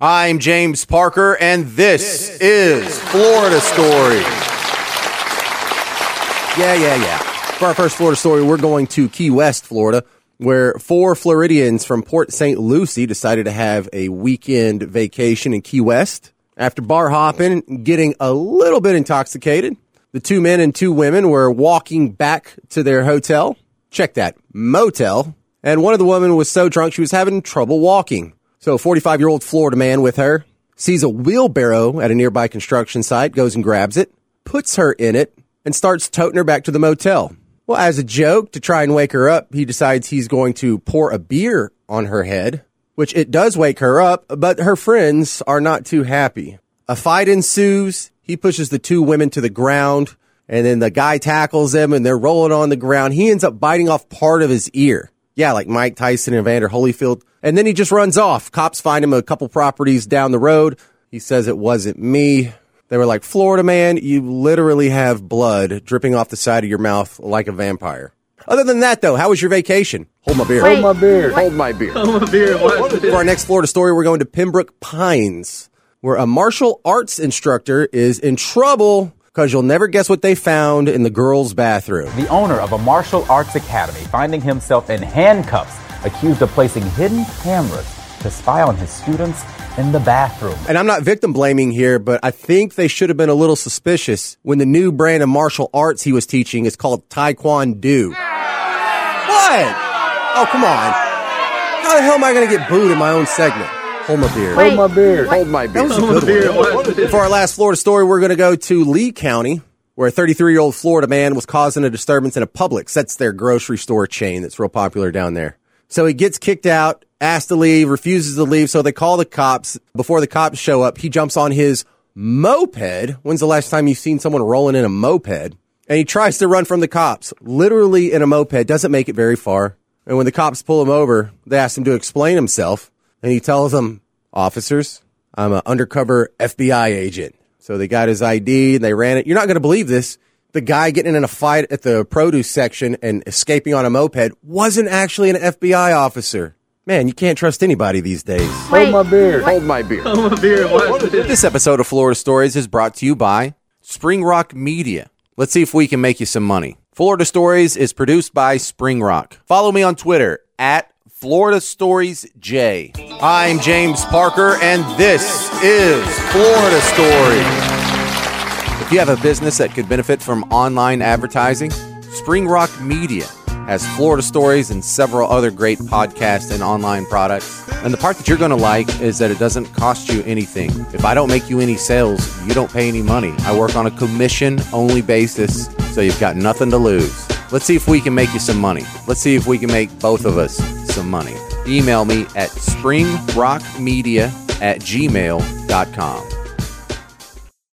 I'm James Parker, and this, is Florida Story. Yeah, yeah, yeah. For our first Florida story, we're going to Key West, Florida, where four Floridians from Port St. Lucie decided to have a weekend vacation in Key West. After bar hopping, getting a little bit intoxicated, the two men and two women were walking back to their hotel. Check that, motel. And one of the women was so drunk she was having trouble walking. So a 45 year old Florida man with her sees a wheelbarrow at a nearby construction site, goes and grabs it, puts her in it, and starts toting her back to the motel. Well, as a joke to try and wake her up, he decides he's going to pour a beer on her head, which it does wake her up, but her friends are not too happy. A fight ensues. He pushes the two women to the ground, and then the guy tackles them and they're rolling on the ground. He ends up biting off part of his ear. Yeah, like Mike Tyson and Evander Holyfield. And then he just runs off. Cops find him a couple properties down the road. He says it wasn't me. They were like, Florida man, you literally have blood dripping off the side of your mouth like a vampire. Other than that, though, how was your vacation? Hold my beer. Hold my beer. Hold my beer. For our next Florida story, we're going to Pembroke Pines, where a martial arts instructor is in trouble because you'll never guess what they found in the girls' bathroom. The owner of a martial arts academy finding himself in handcuffs, accused of placing hidden cameras to spy on his students in the bathroom. And I'm not victim blaming here, but I think they should have been a little suspicious when the new brand of martial arts he was teaching is called Taekwondo. What? Oh, come on. How the hell am I going to get booed in my own segment? Hold my beer. Hold my beer. Hold my beer. That was a good one. For our last Florida story, we're going to go to Lee County, where a 33 year old Florida man was causing a disturbance in a Publix. That's their grocery store chain that's real popular down there. So he gets kicked out, asked to leave, refuses to leave. So they call the cops. Before the cops show up, he jumps on his moped. When's the last time you've seen someone rolling in a moped? And he tries to run from the cops, literally in a moped, doesn't make it very far. And when the cops pull him over, they ask him to explain himself. And he tells them, officers, I'm an undercover FBI agent. So they got his ID and they ran it. You're not going to believe this. The guy getting in a fight at the produce section and escaping on a moped wasn't actually an FBI officer. Man, you can't trust anybody these days. Hold my beer. Hold my beer. Hold my beer. This episode of Florida Stories is brought to you by Spring Rock Media. Let's see if we can make you some money. Florida Stories is produced by Spring Rock. Follow me on Twitter at Florida Stories J. I'm James Parker, and this is Florida Stories. If you have a business that could benefit from online advertising, Spring Rock Media has Florida Stories and several other great podcasts and online products. And the part that you're going to like is that it doesn't cost you anything. If I don't make you any sales, you don't pay any money. I work on a commission only basis, so you've got nothing to lose. Let's see if we can make you some money. Let's see if we can make both of us some money. Email me at springrockmedia at gmail.com.